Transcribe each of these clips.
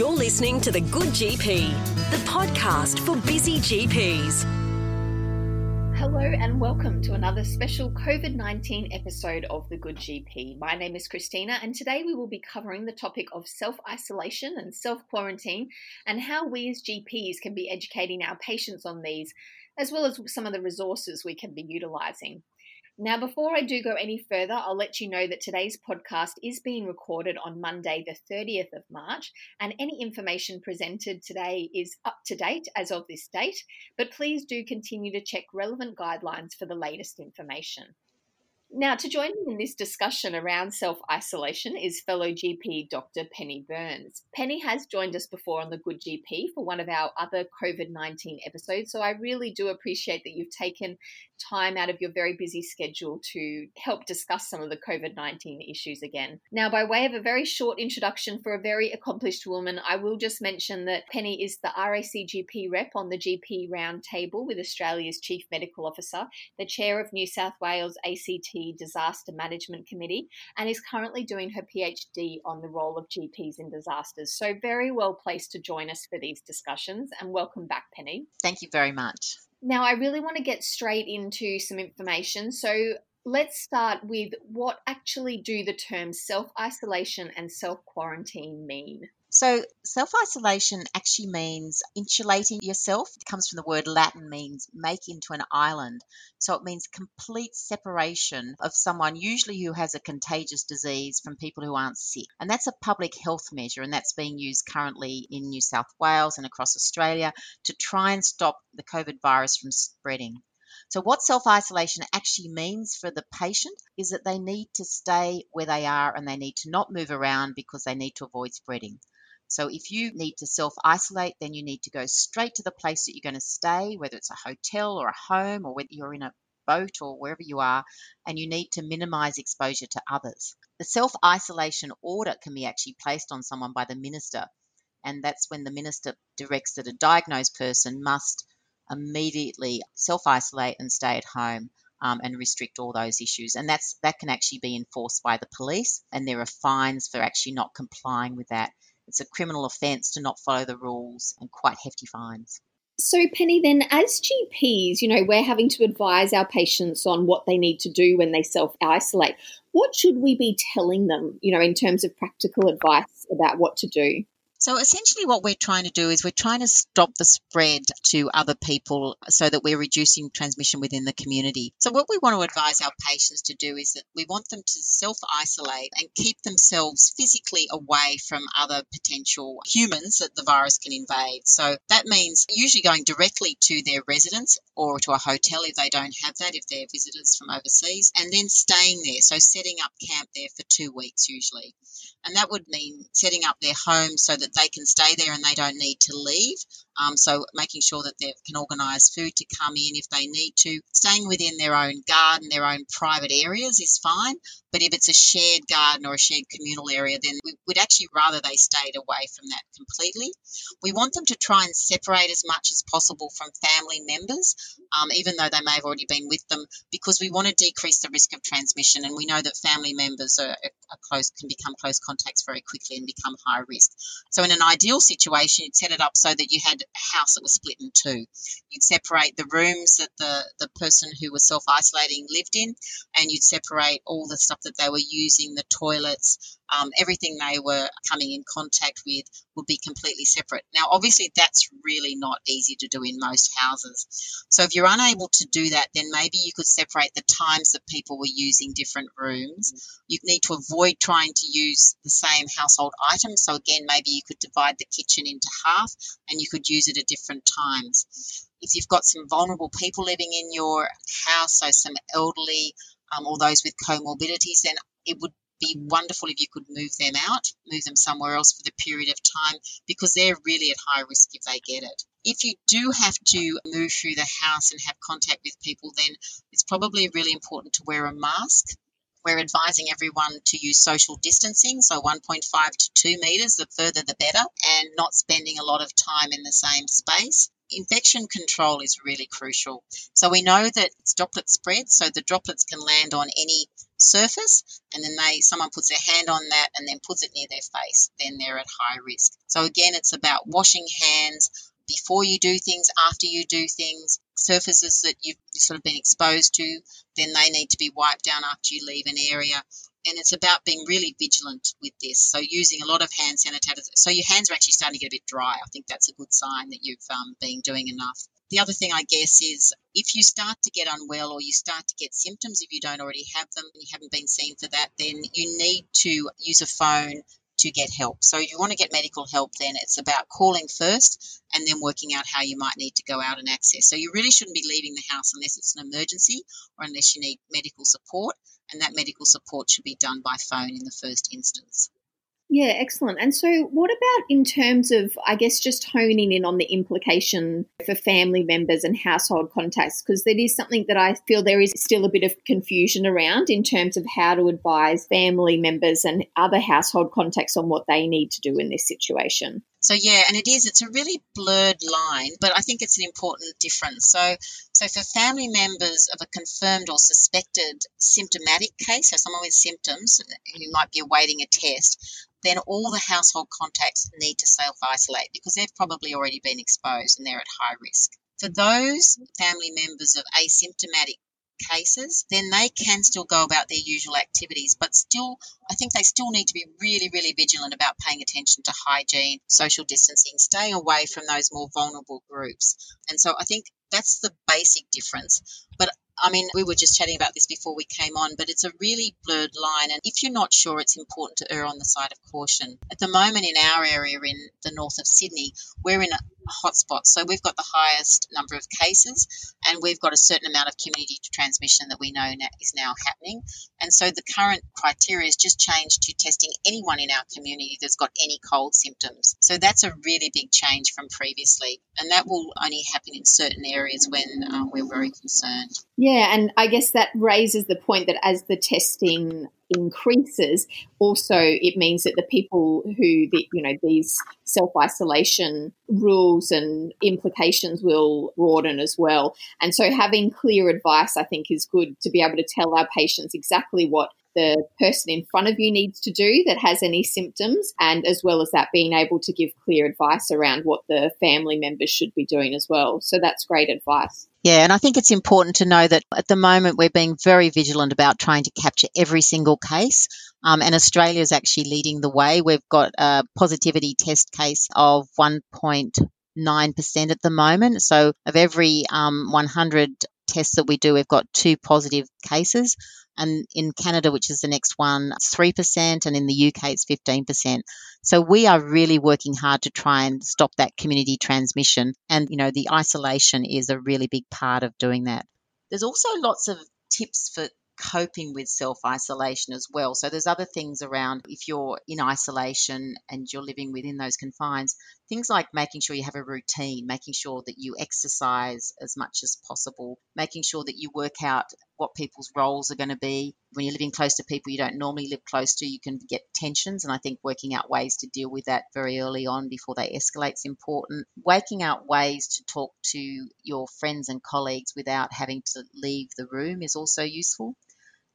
You're listening to The Good GP, the podcast for busy GPs. Hello and welcome to another special COVID 19 episode of The Good GP. My name is Christina, and today we will be covering the topic of self isolation and self quarantine and how we as GPs can be educating our patients on these, as well as some of the resources we can be utilising. Now, before I do go any further, I'll let you know that today's podcast is being recorded on Monday, the 30th of March, and any information presented today is up to date as of this date, but please do continue to check relevant guidelines for the latest information. Now, to join me in this discussion around self isolation is fellow GP Dr. Penny Burns. Penny has joined us before on the Good GP for one of our other COVID 19 episodes, so I really do appreciate that you've taken time out of your very busy schedule to help discuss some of the COVID 19 issues again. Now, by way of a very short introduction for a very accomplished woman, I will just mention that Penny is the RACGP rep on the GP Roundtable with Australia's Chief Medical Officer, the chair of New South Wales ACT Disaster Management Committee and is currently doing her PhD on the role of GPs in disasters. So, very well placed to join us for these discussions. And welcome back, Penny. Thank you very much. Now, I really want to get straight into some information. So, let's start with what actually do the terms self isolation and self quarantine mean? So, self isolation actually means insulating yourself. It comes from the word Latin, means make into an island. So, it means complete separation of someone, usually who has a contagious disease, from people who aren't sick. And that's a public health measure, and that's being used currently in New South Wales and across Australia to try and stop the COVID virus from spreading. So, what self isolation actually means for the patient is that they need to stay where they are and they need to not move around because they need to avoid spreading. So if you need to self isolate, then you need to go straight to the place that you're going to stay, whether it's a hotel or a home or whether you're in a boat or wherever you are, and you need to minimize exposure to others. The self isolation order can be actually placed on someone by the minister, and that's when the minister directs that a diagnosed person must immediately self isolate and stay at home. Um, and restrict all those issues. And that's that can actually be enforced by the police, and there are fines for actually not complying with that. It's a criminal offence to not follow the rules and quite hefty fines. So, Penny, then as GPs, you know, we're having to advise our patients on what they need to do when they self isolate. What should we be telling them, you know, in terms of practical advice about what to do? So essentially, what we're trying to do is we're trying to stop the spread to other people so that we're reducing transmission within the community. So, what we want to advise our patients to do is that we want them to self isolate and keep themselves physically away from other potential humans that the virus can invade. So, that means usually going directly to their residence or to a hotel if they don't have that, if they're visitors from overseas, and then staying there. So, setting up camp there for two weeks usually. And that would mean setting up their home so that they can stay there and they don't need to leave. Um, so making sure that they can organise food to come in if they need to. Staying within their own garden, their own private areas is fine. But if it's a shared garden or a shared communal area, then we would actually rather they stayed away from that completely. We want them to try and separate as much as possible from family members, um, even though they may have already been with them, because we want to decrease the risk of transmission. And we know that family members are, are close can become close contacts very quickly and become high risk. So in an ideal situation, you'd set it up so that you had house that was split in two. You'd separate the rooms that the, the person who was self isolating lived in, and you'd separate all the stuff that they were using, the toilets, um, everything they were coming in contact with would be completely separate. Now, obviously, that's really not easy to do in most houses. So, if you're unable to do that, then maybe you could separate the times that people were using different rooms. You need to avoid trying to use the same household items. So, again, maybe you could divide the kitchen into half and you could use it at different times. If you've got some vulnerable people living in your house, so some elderly um, or those with comorbidities, then it would be wonderful if you could move them out, move them somewhere else for the period of time because they're really at high risk if they get it. If you do have to move through the house and have contact with people, then it's probably really important to wear a mask We're advising everyone to use social distancing, so 1.5 to 2 metres, the further the better, and not spending a lot of time in the same space infection control is really crucial. So we know that it's droplet spread, so the droplets can land on any surface and then they someone puts their hand on that and then puts it near their face, then they're at high risk. So again it's about washing hands before you do things, after you do things, surfaces that you've sort of been exposed to, then they need to be wiped down after you leave an area and it's about being really vigilant with this. So using a lot of hand sanitizer. So your hands are actually starting to get a bit dry. I think that's a good sign that you've um, been doing enough. The other thing, I guess, is if you start to get unwell or you start to get symptoms, if you don't already have them and you haven't been seen for that, then you need to use a phone to get help. So if you want to get medical help, then it's about calling first and then working out how you might need to go out and access. So you really shouldn't be leaving the house unless it's an emergency or unless you need medical support, and that medical support should be done by phone in the first instance. Yeah, excellent. And so, what about in terms of, I guess, just honing in on the implication for family members and household contacts? Because that is something that I feel there is still a bit of confusion around in terms of how to advise family members and other household contacts on what they need to do in this situation. So yeah, and it is. It's a really blurred line, but I think it's an important difference. So, so for family members of a confirmed or suspected symptomatic case, so someone with symptoms who might be awaiting a test, then all the household contacts need to self isolate because they've probably already been exposed and they're at high risk. For those family members of asymptomatic cases, then they can still go about their usual activities, but still, I think they still need to be really, really vigilant about paying attention to hygiene, social distancing, staying away from those more vulnerable groups. And so I think that's the basic difference. But I mean, we were just chatting about this before we came on, but it's a really blurred line. And if you're not sure, it's important to err on the side of caution. At the moment, in our area in the north of Sydney, we're in a hotspot. So we've got the highest number of cases, and we've got a certain amount of community transmission that we know is now happening. And so the current criteria has just changed to testing anyone in our community that's got any cold symptoms. So that's a really big change from previously, and that will only happen in certain areas when um, we're very concerned. Yeah, and I guess that raises the point that as the testing increases, also it means that the people who the, you know these self isolation rules and implications will broaden as well. And so having clear advice, I think, is good to be able to tell our patients exactly what the person in front of you needs to do that has any symptoms, and as well as that, being able to give clear advice around what the family members should be doing as well. So that's great advice. Yeah, and I think it's important to know that at the moment we're being very vigilant about trying to capture every single case. Um, and Australia is actually leading the way. We've got a positivity test case of 1.9% at the moment. So, of every um, 100 tests that we do, we've got two positive cases. And in Canada, which is the next one, 3%, and in the UK, it's 15%. So we are really working hard to try and stop that community transmission. And, you know, the isolation is a really big part of doing that. There's also lots of tips for coping with self isolation as well. So there's other things around if you're in isolation and you're living within those confines, things like making sure you have a routine, making sure that you exercise as much as possible, making sure that you work out what people's roles are going to be. When you're living close to people you don't normally live close to, you can get tensions. And I think working out ways to deal with that very early on before they escalate is important. Waking out ways to talk to your friends and colleagues without having to leave the room is also useful.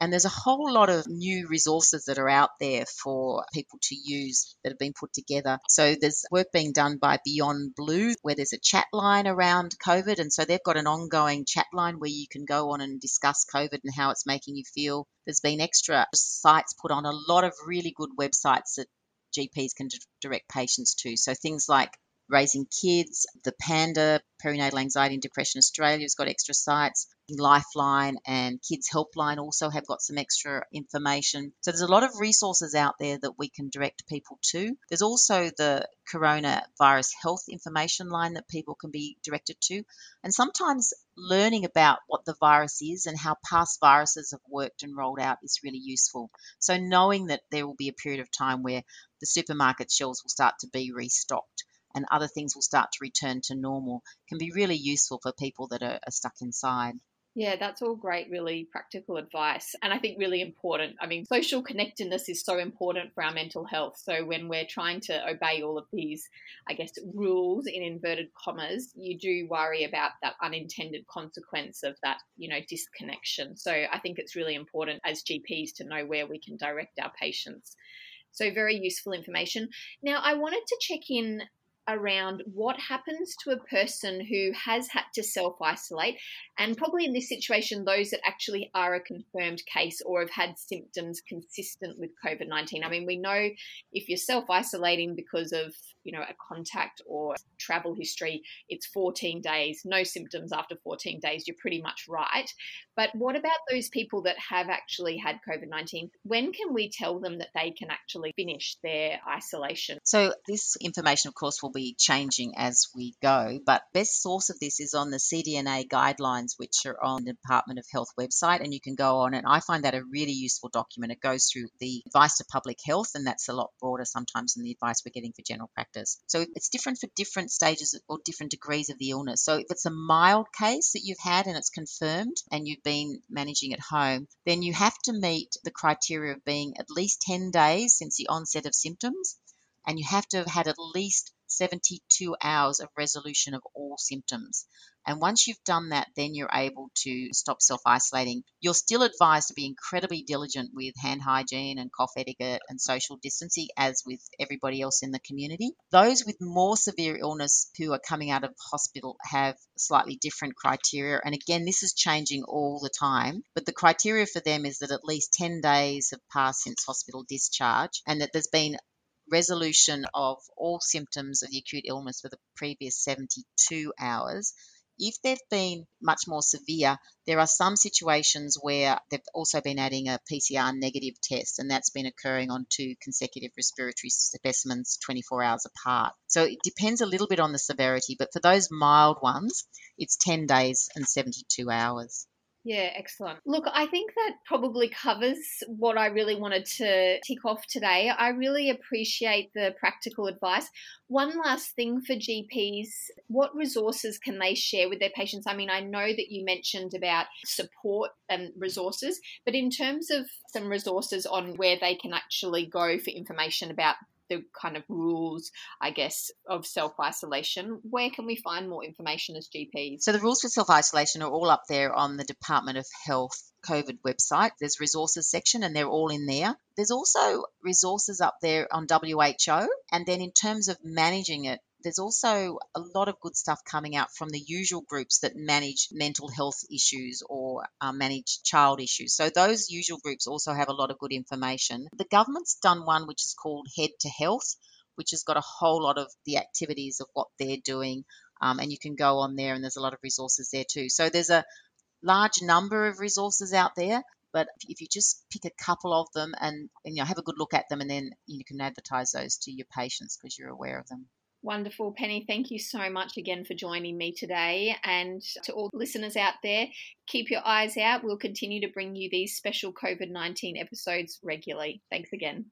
And there's a whole lot of new resources that are out there for people to use that have been put together. So there's work being done by Beyond Blue, where there's a chat line around COVID. And so they've got an ongoing chat line where you can go on and discuss COVID and how it's making you feel. There's been extra sites put on, a lot of really good websites that GPs can direct patients to. So things like Raising Kids, the Panda, Perinatal Anxiety and Depression Australia has got extra sites. Lifeline and Kids Helpline also have got some extra information. So there's a lot of resources out there that we can direct people to. There's also the coronavirus health information line that people can be directed to. And sometimes learning about what the virus is and how past viruses have worked and rolled out is really useful. So knowing that there will be a period of time where the supermarket shelves will start to be restocked and other things will start to return to normal can be really useful for people that are, are stuck inside. Yeah, that's all great, really practical advice. And I think really important. I mean, social connectedness is so important for our mental health. So when we're trying to obey all of these, I guess, rules in inverted commas, you do worry about that unintended consequence of that, you know, disconnection. So I think it's really important as GPs to know where we can direct our patients. So, very useful information. Now, I wanted to check in around what happens to a person who has had to self isolate, and probably in this situation, those that actually are a confirmed case or have had symptoms consistent with COVID 19. I mean, we know if you're self isolating because of you know a contact or travel history, it's 14 days, no symptoms after 14 days, you're pretty much right. But what about those people that have actually had COVID 19? When can we tell them that they can actually finish their isolation? So, this information, of course, will be changing as we go, but best source of this is on the CDNA guidelines, which are on the Department of Health website, and you can go on. And I find that a really useful document. It goes through the advice to public health, and that's a lot broader sometimes than the advice we're getting for general practice. So, it's different for different stages or different degrees of the illness. So, if it's a mild case that you've had and it's confirmed, and you've been managing at home, then you have to meet the criteria of being at least 10 days since the onset of symptoms, and you have to have had at least 72 hours of resolution of all symptoms. And once you've done that, then you're able to stop self isolating. You're still advised to be incredibly diligent with hand hygiene and cough etiquette and social distancing, as with everybody else in the community. Those with more severe illness who are coming out of hospital have slightly different criteria. And again, this is changing all the time. But the criteria for them is that at least 10 days have passed since hospital discharge and that there's been resolution of all symptoms of the acute illness for the previous 72 hours if they've been much more severe, there are some situations where they've also been adding a PCR negative test, and that's been occurring on two consecutive respiratory specimens 24 hours apart. So it depends a little bit on the severity, but for those mild ones, it's 10 days and 72 hours. Yeah, excellent. Look, I think that probably covers what I really wanted to tick off today. I really appreciate the practical advice. One last thing for GPs what resources can they share with their patients? I mean, I know that you mentioned about support and resources, but in terms of some resources on where they can actually go for information about the kind of rules, I guess, of self isolation. Where can we find more information as GPs? So, the rules for self isolation are all up there on the Department of Health COVID website. There's resources section and they're all in there. There's also resources up there on WHO. And then in terms of managing it, there's also a lot of good stuff coming out from the usual groups that manage mental health issues or uh, manage child issues. So those usual groups also have a lot of good information. The government's done one which is called Head to Health, which has got a whole lot of the activities of what they're doing. Um, and you can go on there and there's a lot of resources there too. So there's a large number of resources out there but if you just pick a couple of them and, and you know have a good look at them and then you can advertise those to your patients because you're aware of them Wonderful. Penny, thank you so much again for joining me today. And to all listeners out there, keep your eyes out. We'll continue to bring you these special COVID 19 episodes regularly. Thanks again.